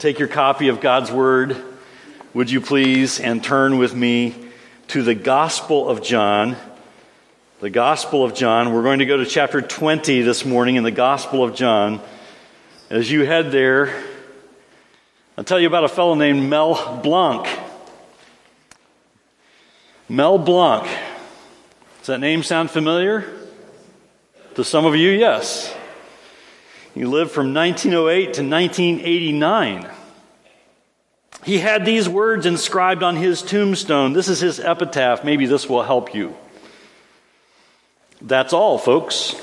Take your copy of God's Word, would you please, and turn with me to the Gospel of John. The Gospel of John. We're going to go to chapter 20 this morning in the Gospel of John. As you head there, I'll tell you about a fellow named Mel Blanc. Mel Blanc. Does that name sound familiar? To some of you, yes. He lived from 1908 to 1989. He had these words inscribed on his tombstone. This is his epitaph. Maybe this will help you. That's all, folks.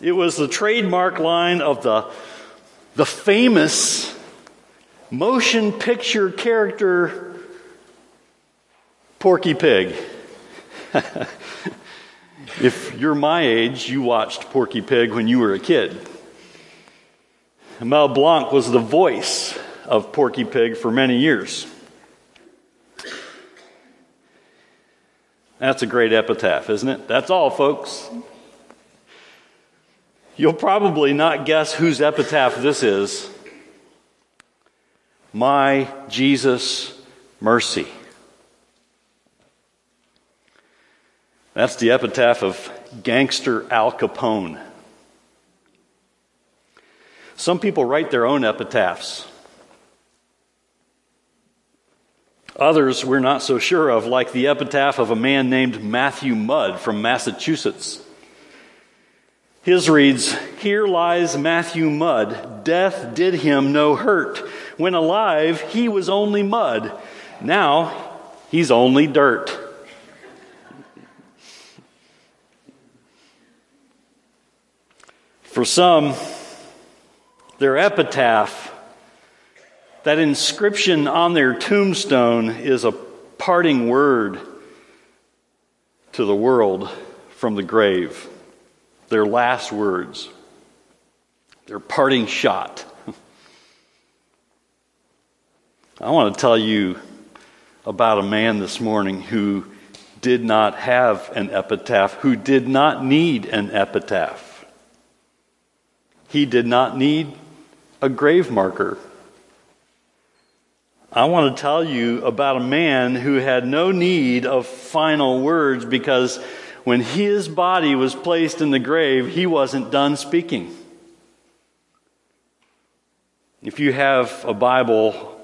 It was the trademark line of the, the famous motion picture character Porky Pig. if you're my age, you watched Porky Pig when you were a kid. Mel Blanc was the voice of Porky Pig for many years. That's a great epitaph, isn't it? That's all, folks. You'll probably not guess whose epitaph this is. My Jesus Mercy. That's the epitaph of gangster Al Capone. Some people write their own epitaphs. Others we're not so sure of, like the epitaph of a man named Matthew Mudd from Massachusetts. His reads, Here lies Matthew Mudd. Death did him no hurt. When alive, he was only mud. Now, he's only dirt. For some, their epitaph, that inscription on their tombstone, is a parting word to the world from the grave. Their last words, their parting shot. I want to tell you about a man this morning who did not have an epitaph, who did not need an epitaph. He did not need a grave marker. I want to tell you about a man who had no need of final words because when his body was placed in the grave, he wasn't done speaking. If you have a Bible,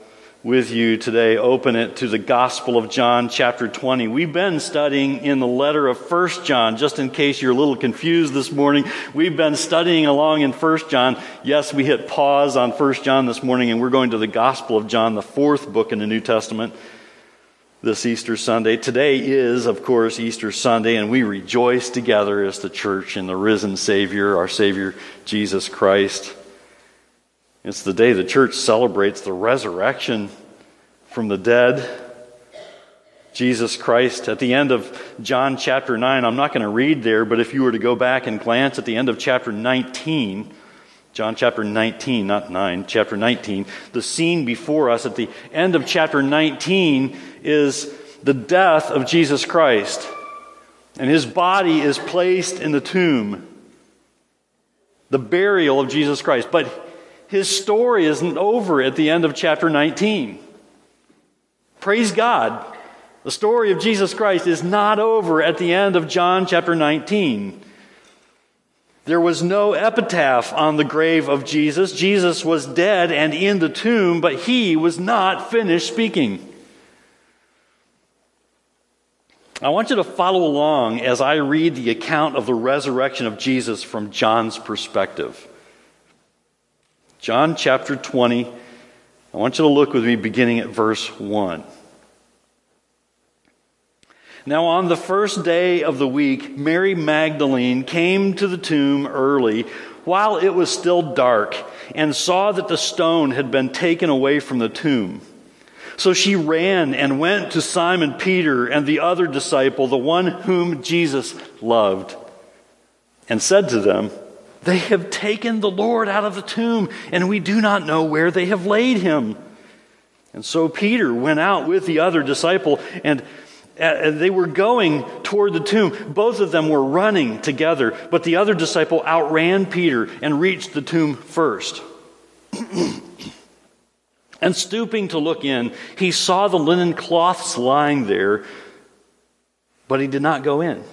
with you today, open it to the Gospel of John, chapter 20. We've been studying in the letter of First John, just in case you're a little confused this morning. We've been studying along in First John. Yes, we hit pause on First John this morning, and we're going to the Gospel of John, the fourth book in the New Testament, this Easter Sunday. Today is, of course, Easter Sunday, and we rejoice together as the church in the risen Savior, our Savior, Jesus Christ. It's the day the church celebrates the resurrection from the dead. Jesus Christ. At the end of John chapter 9, I'm not going to read there, but if you were to go back and glance at the end of chapter 19, John chapter 19, not 9, chapter 19, the scene before us at the end of chapter 19 is the death of Jesus Christ. And his body is placed in the tomb. The burial of Jesus Christ. But his story isn't over at the end of chapter 19. Praise God. The story of Jesus Christ is not over at the end of John chapter 19. There was no epitaph on the grave of Jesus. Jesus was dead and in the tomb, but he was not finished speaking. I want you to follow along as I read the account of the resurrection of Jesus from John's perspective. John chapter 20. I want you to look with me beginning at verse 1. Now, on the first day of the week, Mary Magdalene came to the tomb early while it was still dark and saw that the stone had been taken away from the tomb. So she ran and went to Simon Peter and the other disciple, the one whom Jesus loved, and said to them, they have taken the Lord out of the tomb, and we do not know where they have laid him. And so Peter went out with the other disciple, and uh, they were going toward the tomb. Both of them were running together, but the other disciple outran Peter and reached the tomb first. and stooping to look in, he saw the linen cloths lying there, but he did not go in.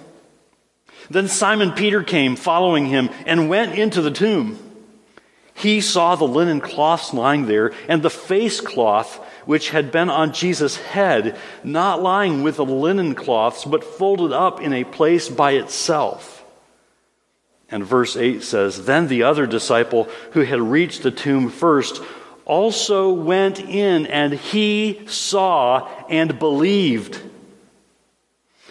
Then Simon Peter came, following him, and went into the tomb. He saw the linen cloths lying there, and the face cloth which had been on Jesus' head, not lying with the linen cloths, but folded up in a place by itself. And verse 8 says Then the other disciple who had reached the tomb first also went in, and he saw and believed.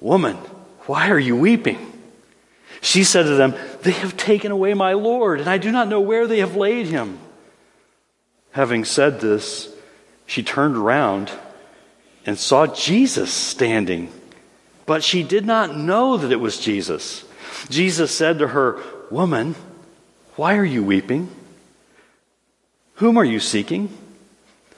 Woman, why are you weeping? She said to them, They have taken away my Lord, and I do not know where they have laid him. Having said this, she turned around and saw Jesus standing, but she did not know that it was Jesus. Jesus said to her, Woman, why are you weeping? Whom are you seeking?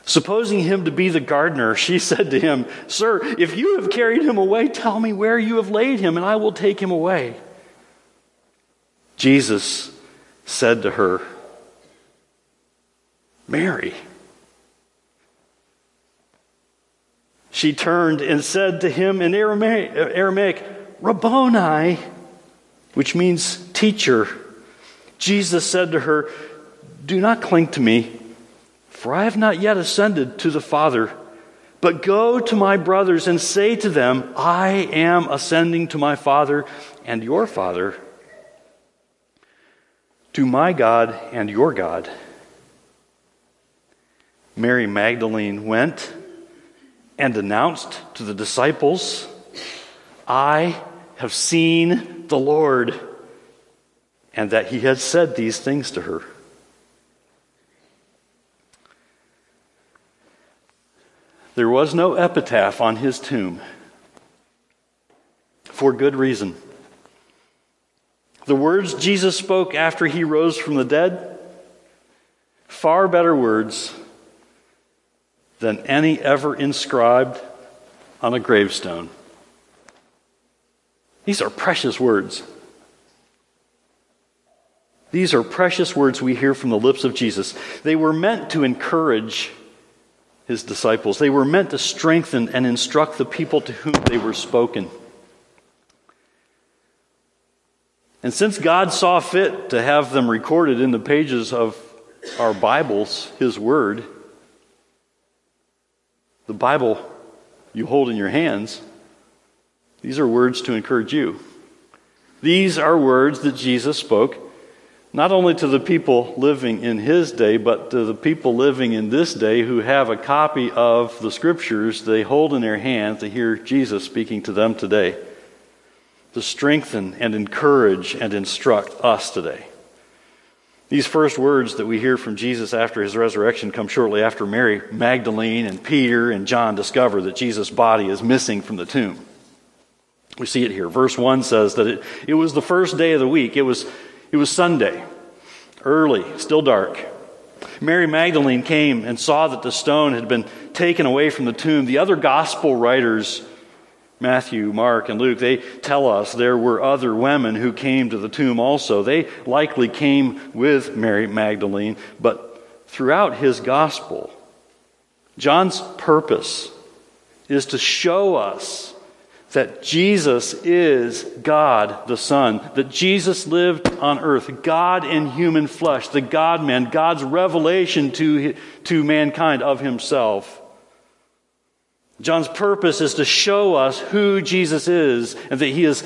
Supposing him to be the gardener, she said to him, Sir, if you have carried him away, tell me where you have laid him, and I will take him away. Jesus said to her, Mary. She turned and said to him in Aramaic, Aramaic Rabboni, which means teacher. Jesus said to her, Do not cling to me, for I have not yet ascended to the Father. But go to my brothers and say to them, I am ascending to my Father and your Father, to my God and your God. Mary Magdalene went and announced to the disciples, I have seen the Lord, and that he had said these things to her. There was no epitaph on his tomb for good reason. The words Jesus spoke after he rose from the dead, far better words than any ever inscribed on a gravestone. These are precious words. These are precious words we hear from the lips of Jesus. They were meant to encourage his disciples, they were meant to strengthen and instruct the people to whom they were spoken. And since God saw fit to have them recorded in the pages of our Bibles, His Word, the Bible you hold in your hands, these are words to encourage you. These are words that Jesus spoke not only to the people living in his day, but to the people living in this day who have a copy of the scriptures they hold in their hands to hear Jesus speaking to them today, to strengthen and encourage and instruct us today. These first words that we hear from Jesus after his resurrection come shortly after Mary Magdalene and Peter and John discover that Jesus' body is missing from the tomb. We see it here. Verse 1 says that it, it was the first day of the week. It was, it was Sunday, early, still dark. Mary Magdalene came and saw that the stone had been taken away from the tomb. The other gospel writers Matthew, Mark, and Luke, they tell us there were other women who came to the tomb also. They likely came with Mary Magdalene, but throughout his gospel, John's purpose is to show us that Jesus is God the Son, that Jesus lived on earth, God in human flesh, the God man, God's revelation to, to mankind of himself. John's purpose is to show us who Jesus is and that he is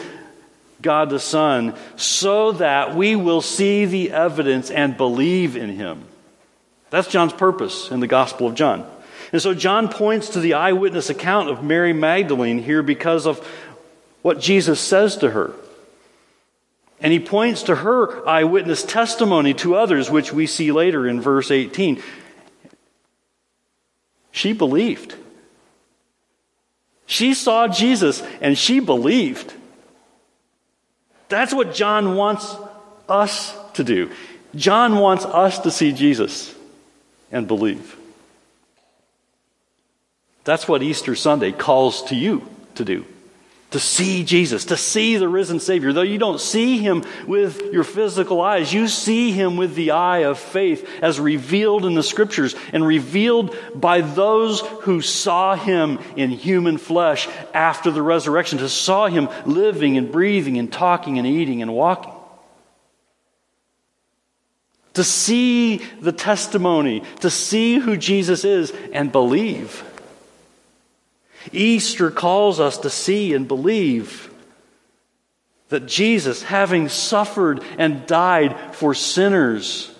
God the Son so that we will see the evidence and believe in him. That's John's purpose in the Gospel of John. And so John points to the eyewitness account of Mary Magdalene here because of what Jesus says to her. And he points to her eyewitness testimony to others, which we see later in verse 18. She believed. She saw Jesus and she believed. That's what John wants us to do. John wants us to see Jesus and believe. That's what Easter Sunday calls to you to do to see Jesus, to see the risen Savior. Though you don't see him with your physical eyes, you see him with the eye of faith as revealed in the scriptures and revealed by those who saw him in human flesh after the resurrection, to saw him living and breathing and talking and eating and walking. To see the testimony, to see who Jesus is and believe. Easter calls us to see and believe that Jesus, having suffered and died for sinners,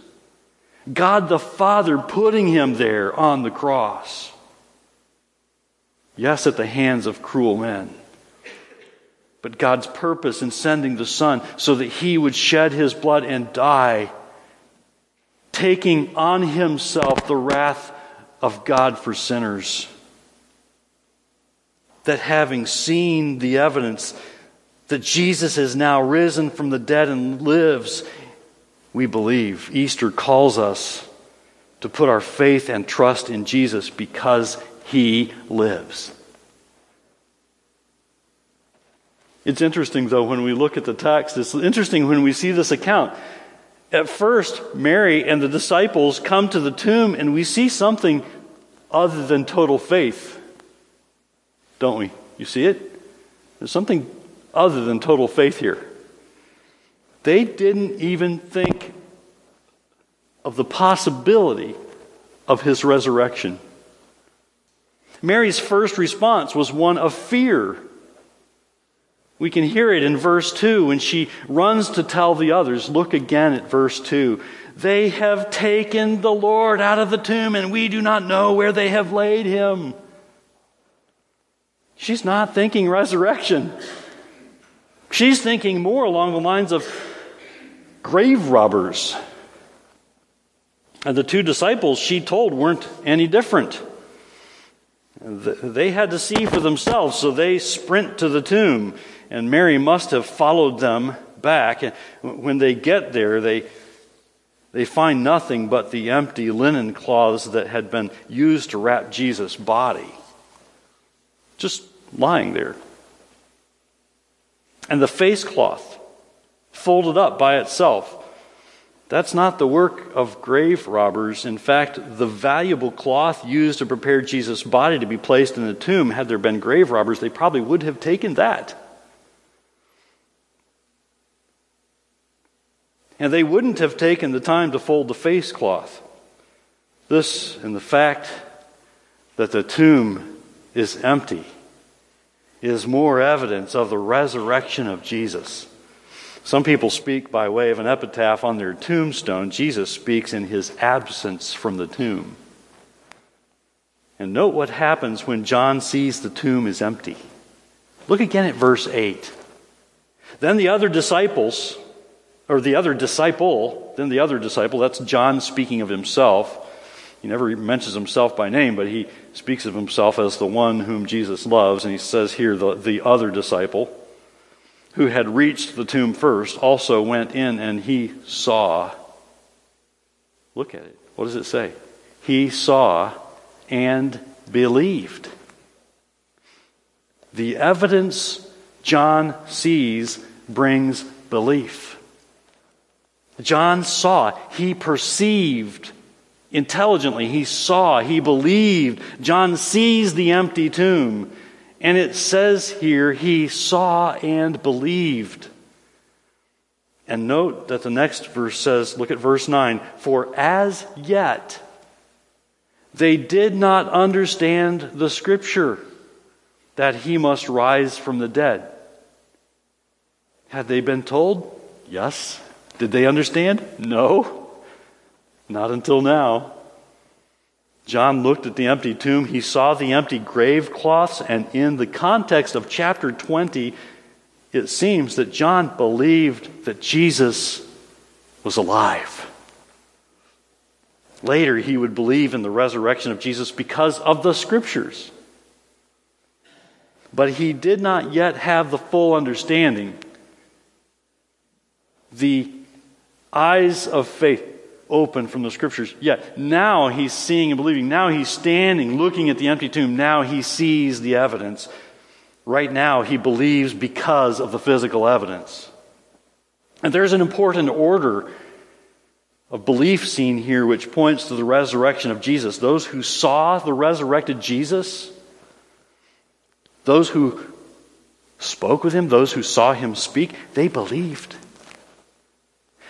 God the Father putting him there on the cross. Yes, at the hands of cruel men. But God's purpose in sending the Son so that he would shed his blood and die, taking on himself the wrath of God for sinners that having seen the evidence that Jesus is now risen from the dead and lives, we believe. Easter calls us to put our faith and trust in Jesus because he lives. It's interesting, though, when we look at the text, it's interesting when we see this account. At first, Mary and the disciples come to the tomb, and we see something other than total faith don't we? You see it? There's something other than total faith here. They didn't even think of the possibility of his resurrection. Mary's first response was one of fear. We can hear it in verse 2 when she runs to tell the others. Look again at verse 2. They have taken the Lord out of the tomb, and we do not know where they have laid him. She's not thinking resurrection. She's thinking more along the lines of grave robbers. And the two disciples she told weren't any different. They had to see for themselves, so they sprint to the tomb. And Mary must have followed them back. And when they get there, they, they find nothing but the empty linen cloths that had been used to wrap Jesus' body. Just lying there. And the face cloth, folded up by itself. That's not the work of grave robbers. In fact, the valuable cloth used to prepare Jesus' body to be placed in the tomb, had there been grave robbers, they probably would have taken that. And they wouldn't have taken the time to fold the face cloth. This and the fact that the tomb is empty is more evidence of the resurrection of Jesus. Some people speak by way of an epitaph on their tombstone. Jesus speaks in his absence from the tomb. And note what happens when John sees the tomb is empty. Look again at verse 8. Then the other disciples, or the other disciple, then the other disciple, that's John speaking of himself. He never mentions himself by name, but he speaks of himself as the one whom Jesus loves. And he says here, the, the other disciple who had reached the tomb first also went in and he saw. Look at it. What does it say? He saw and believed. The evidence John sees brings belief. John saw, he perceived intelligently. He saw, he believed. John sees the empty tomb. And it says here, he saw and believed. And note that the next verse says, look at verse 9, for as yet they did not understand the scripture that he must rise from the dead. Had they been told? Yes. Did they understand? No. Not until now. John looked at the empty tomb. He saw the empty grave cloths. And in the context of chapter 20, it seems that John believed that Jesus was alive. Later, he would believe in the resurrection of Jesus because of the scriptures. But he did not yet have the full understanding. The eyes of faith open from the scriptures. Yet now he's seeing and believing. Now he's standing, looking at the empty tomb. Now he sees the evidence. Right now he believes because of the physical evidence. And there's an important order of belief seen here which points to the resurrection of Jesus. Those who saw the resurrected Jesus, those who spoke with him, those who saw him speak, they believed.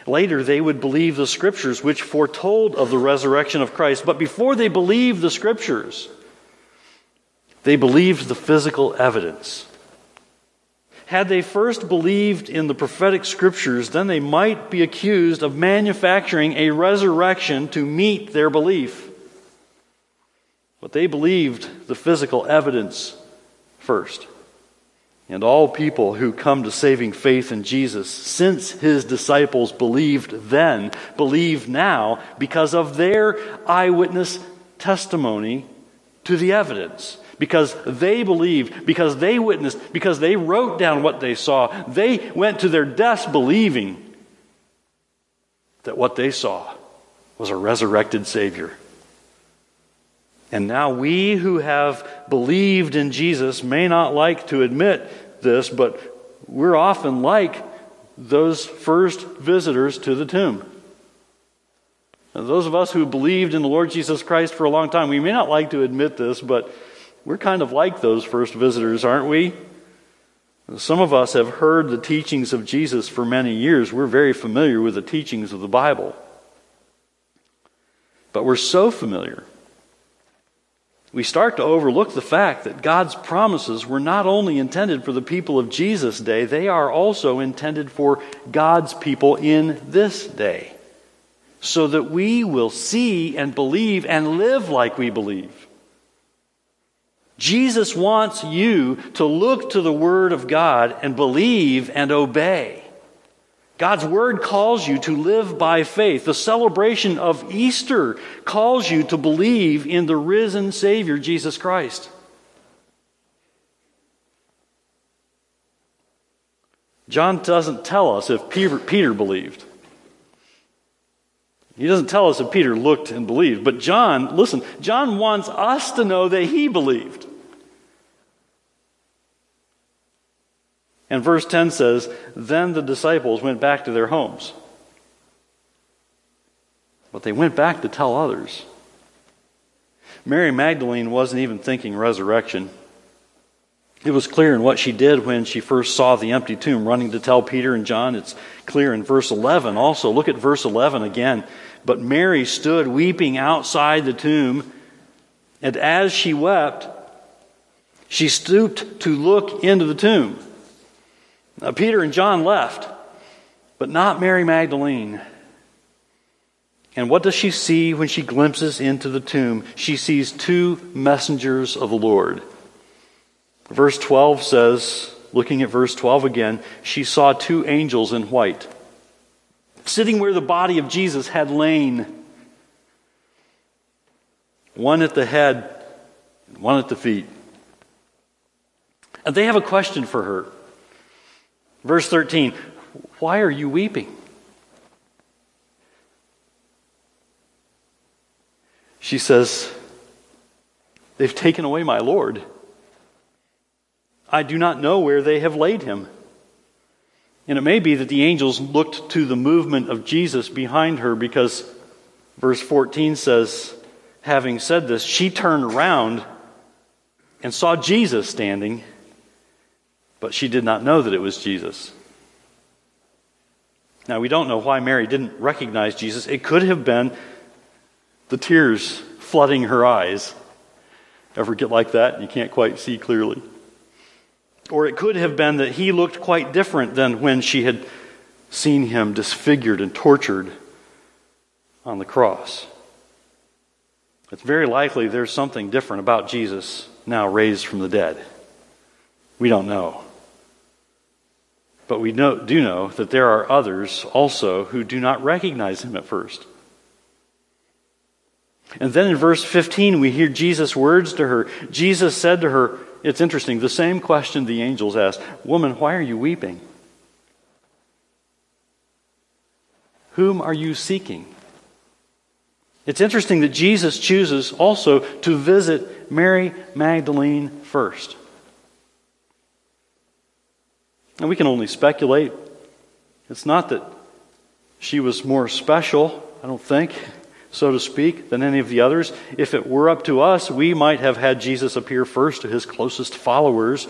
Later, they would believe the scriptures which foretold of the resurrection of Christ. But before they believed the scriptures, they believed the physical evidence. Had they first believed in the prophetic scriptures, then they might be accused of manufacturing a resurrection to meet their belief. But they believed the physical evidence first. And all people who come to saving faith in Jesus, since his disciples believed then, believe now because of their eyewitness testimony to the evidence because they believed, because they witnessed, because they wrote down what they saw. They went to their deaths believing that what they saw was a resurrected Savior. And now we who have believed in Jesus may not like to admit this, but we're often like those first visitors to the tomb. Now, those of us who believed in the Lord Jesus Christ for a long time, we may not like to admit this, but we're kind of like those first visitors, aren't we? Some of us have heard the teachings of Jesus for many years. We're very familiar with the teachings of the Bible. But we're so familiar, we start to overlook the fact that God's promises were not only intended for the people of Jesus' day, they are also intended for God's people in this day. So that we will see and believe and live like we believe. Jesus wants you to look to the Word of God and believe and obey. God's Word calls you to live by faith. The celebration of Easter calls you to believe in the risen Savior, Jesus Christ. John doesn't tell us if Peter, Peter believed. He doesn't tell us if Peter looked and believed. But John, listen, John wants us to know that he believed. And verse 10 says, Then the disciples went back to their homes. But they went back to tell others. Mary Magdalene wasn't even thinking resurrection. It was clear in what she did when she first saw the empty tomb, running to tell Peter and John. It's clear in verse 11 also. Look at verse 11 again. But Mary stood weeping outside the tomb, and as she wept, she stooped to look into the tomb. Now, Peter and John left, but not Mary Magdalene. And what does she see when she glimpses into the tomb? She sees two messengers of the Lord. Verse 12 says, looking at verse 12 again, she saw two angels in white, sitting where the body of Jesus had lain. One at the head, one at the feet. And they have a question for her. Verse 13 Why are you weeping? She says, They've taken away my Lord. I do not know where they have laid him. And it may be that the angels looked to the movement of Jesus behind her because verse 14 says, having said this, she turned around and saw Jesus standing but she did not know that it was Jesus. Now, we don't know why Mary didn't recognize Jesus. It could have been the tears flooding her eyes. Ever get like that you can't quite see clearly? Or it could have been that he looked quite different than when she had seen him disfigured and tortured on the cross. It's very likely there's something different about Jesus now raised from the dead. We don't know. But we know, do know that there are others also who do not recognize him at first. And then in verse 15, we hear Jesus' words to her. Jesus said to her, it's interesting, the same question the angels asked Woman, why are you weeping? Whom are you seeking? It's interesting that Jesus chooses also to visit Mary Magdalene first. And we can only speculate. It's not that she was more special, I don't think, so to speak, than any of the others. If it were up to us, we might have had Jesus appear first to his closest followers,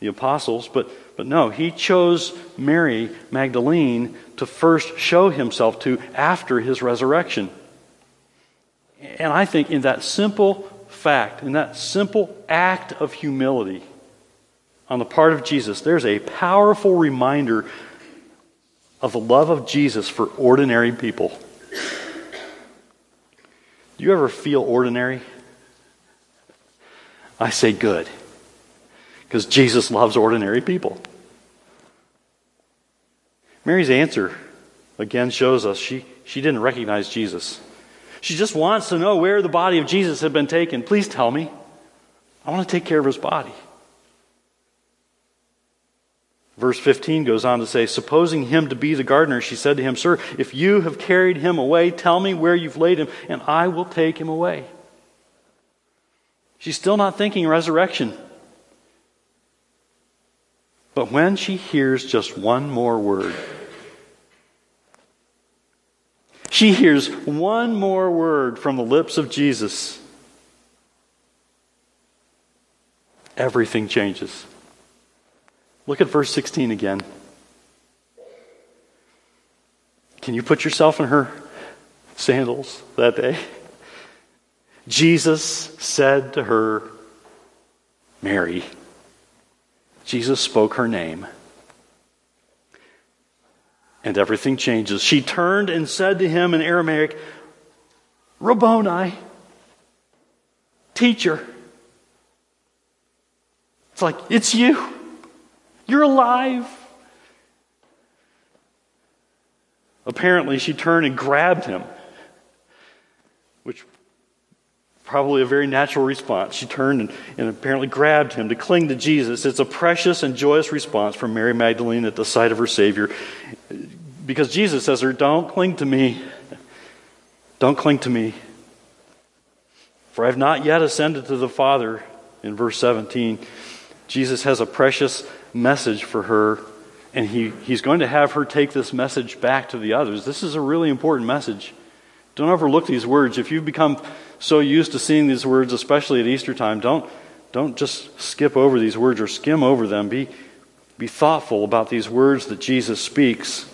the apostles. But, but no, he chose Mary Magdalene to first show himself to after his resurrection. And I think in that simple fact, in that simple act of humility on the part of Jesus, there's a powerful reminder of the love of Jesus for ordinary people. Do you ever feel ordinary? I say good, because Jesus loves ordinary people. Mary's answer again shows us she, she didn't recognize Jesus. She just wants to know where the body of Jesus had been taken. Please tell me. I want to take care of his body. Verse 15 goes on to say, Supposing him to be the gardener, she said to him, Sir, if you have carried him away, tell me where you've laid him, and I will take him away. She's still not thinking resurrection. But when she hears just one more word, she hears one more word from the lips of Jesus. Everything changes. Look at verse 16 again. Can you put yourself in her sandals that day? Jesus said to her, Mary. Jesus spoke her name and everything changes. She turned and said to him in Aramaic, Rabboni, teacher. It's like, it's you. You're alive. Apparently, she turned and grabbed him, which probably a very natural response. She turned and, and, apparently grabbed him to cling to Jesus. It's a precious and joyous response from Mary Magdalene at the sight of her Savior. Because Jesus says to her, Don't cling to me. Don't cling to me. For I have not yet ascended to the Father, in verse 17. Jesus has a precious message for her, and he, he's going to have her take this message back to the others. This is a really important message. Don't overlook these words. If you've become so used to seeing these words, especially at Easter time, don't, don't just skip over these words or skim over them. Be, be thoughtful about these words that Jesus speaks.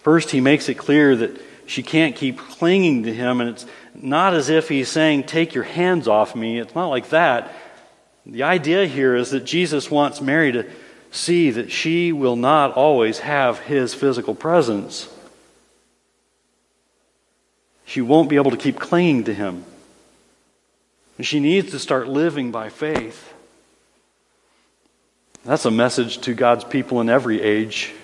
First, he makes it clear that she can't keep clinging to him, and it's not as if he's saying, Take your hands off me. It's not like that. The idea here is that Jesus wants Mary to see that she will not always have his physical presence. She won't be able to keep clinging to him. And she needs to start living by faith. That's a message to God's people in every age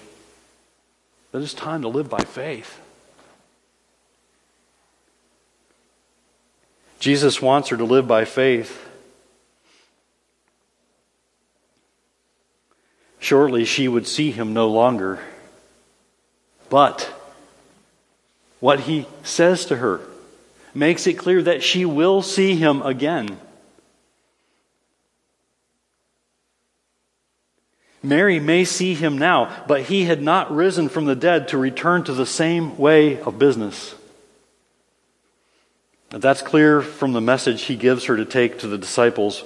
that it's time to live by faith. Jesus wants her to live by faith. Shortly, she would see him no longer. But what he says to her makes it clear that she will see him again. Mary may see him now, but he had not risen from the dead to return to the same way of business. That's clear from the message he gives her to take to the disciples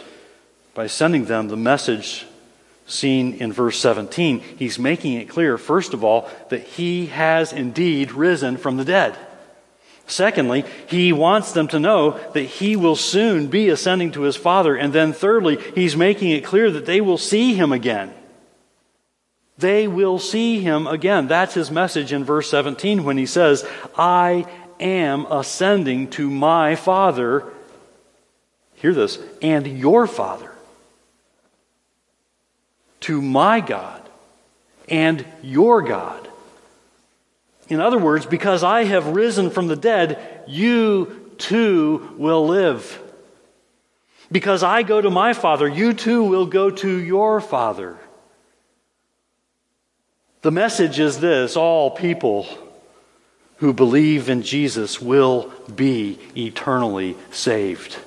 by sending them the message seen in verse 17. He's making it clear, first of all, that he has indeed risen from the dead. Secondly, he wants them to know that he will soon be ascending to his Father. And then thirdly, he's making it clear that they will see him again. They will see him again. That's his message in verse 17 when he says, I am ascending to my Father. Hear this, and your Father. To my God and your God. In other words, because I have risen from the dead, you too will live. Because I go to my Father, you too will go to your Father. The message is this all people who believe in Jesus will be eternally saved.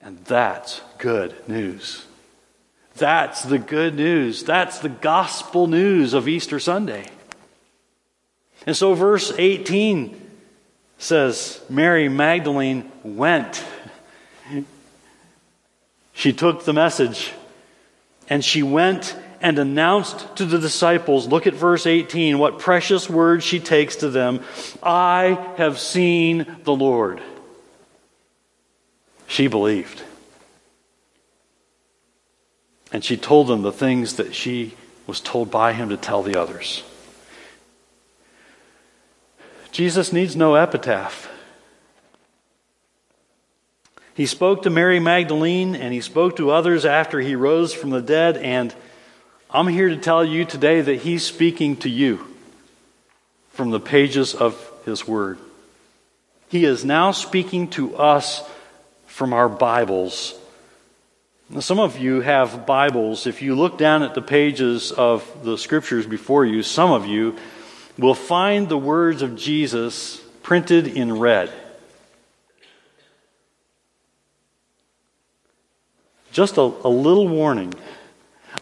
And that's good news. That's the good news. That's the gospel news of Easter Sunday. And so, verse 18 says Mary Magdalene went. She took the message and she went and announced to the disciples, look at verse 18, what precious words she takes to them I have seen the Lord. She believed. And she told them the things that she was told by him to tell the others. Jesus needs no epitaph. He spoke to Mary Magdalene and he spoke to others after he rose from the dead, and I'm here to tell you today that he's speaking to you from the pages of his word. He is now speaking to us from our Bibles. Some of you have Bibles. If you look down at the pages of the scriptures before you, some of you will find the words of Jesus printed in red. Just a, a little warning,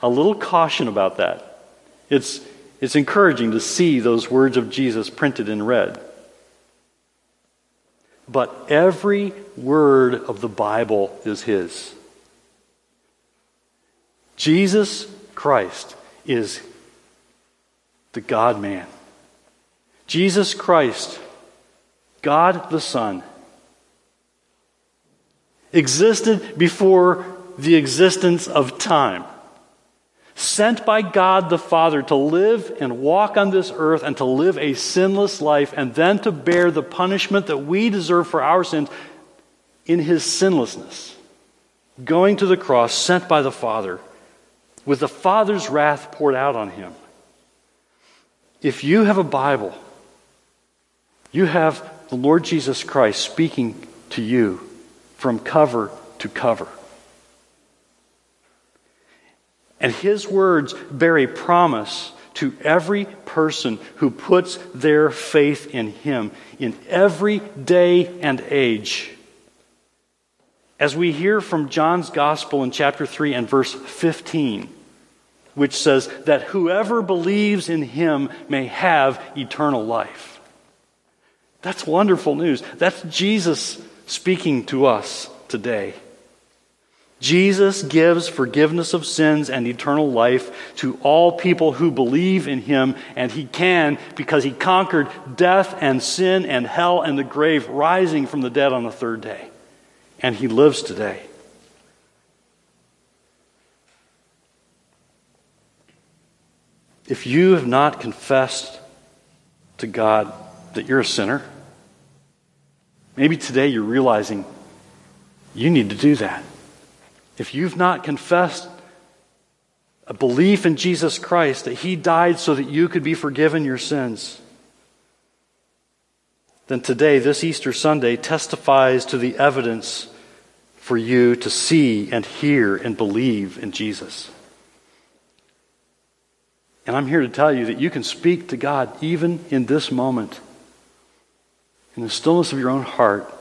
a little caution about that. It's, it's encouraging to see those words of Jesus printed in red. But every word of the Bible is His. Jesus Christ is the God man. Jesus Christ, God the Son, existed before the existence of time, sent by God the Father to live and walk on this earth and to live a sinless life and then to bear the punishment that we deserve for our sins in his sinlessness, going to the cross, sent by the Father, with the Father's wrath poured out on him. If you have a Bible, you have the Lord Jesus Christ speaking to you from cover to cover. And his words bear a promise to every person who puts their faith in him in every day and age. As we hear from John's Gospel in chapter 3 and verse 15, which says that whoever believes in him may have eternal life. That's wonderful news. That's Jesus speaking to us today. Jesus gives forgiveness of sins and eternal life to all people who believe in him, and he can because he conquered death and sin and hell and the grave, rising from the dead on the third day. And he lives today. If you have not confessed to God that you're a sinner. Maybe today you're realizing you need to do that. If you've not confessed a belief in Jesus Christ, that He died so that you could be forgiven your sins, then today, this Easter Sunday, testifies to the evidence for you to see and hear and believe in Jesus. And I'm here to tell you that you can speak to God even in this moment in the stillness of your own heart,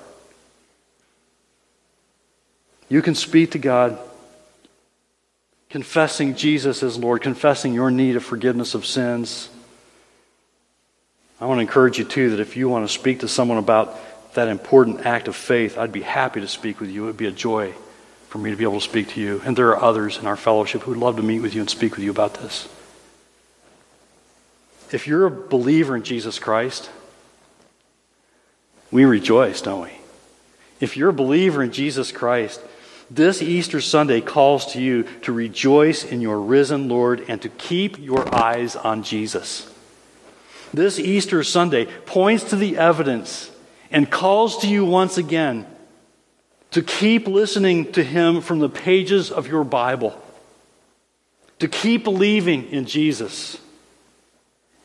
you can speak to God, confessing Jesus as Lord, confessing your need of forgiveness of sins. I want to encourage you, too, that if you want to speak to someone about that important act of faith, I'd be happy to speak with you. It would be a joy for me to be able to speak to you. And there are others in our fellowship who would love to meet with you and speak with you about this. If you're a believer in Jesus Christ, we rejoice, don't we? If you're a believer in Jesus Christ, this Easter Sunday calls to you to rejoice in your risen Lord and to keep your eyes on Jesus. This Easter Sunday points to the evidence and calls to you once again to keep listening to Him from the pages of your Bible, to keep believing in Jesus,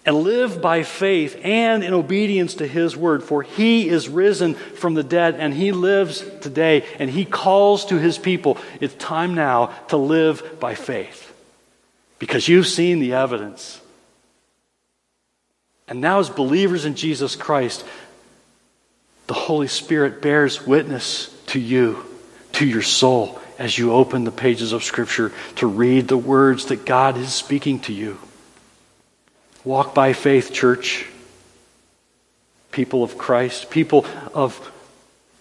and live by faith and in obedience to His word. For He is risen from the dead and He lives today, and He calls to His people. It's time now to live by faith because you've seen the evidence. And now, as believers in Jesus Christ, the Holy Spirit bears witness to you, to your soul, as you open the pages of Scripture to read the words that God is speaking to you. Walk by faith, church. People of Christ, people of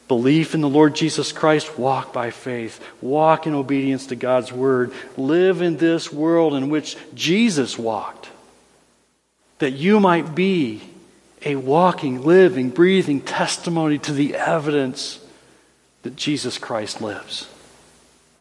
belief in the Lord Jesus Christ, walk by faith. Walk in obedience to God's word. Live in this world in which Jesus walked, that you might be a walking, living, breathing testimony to the evidence that Jesus Christ lives.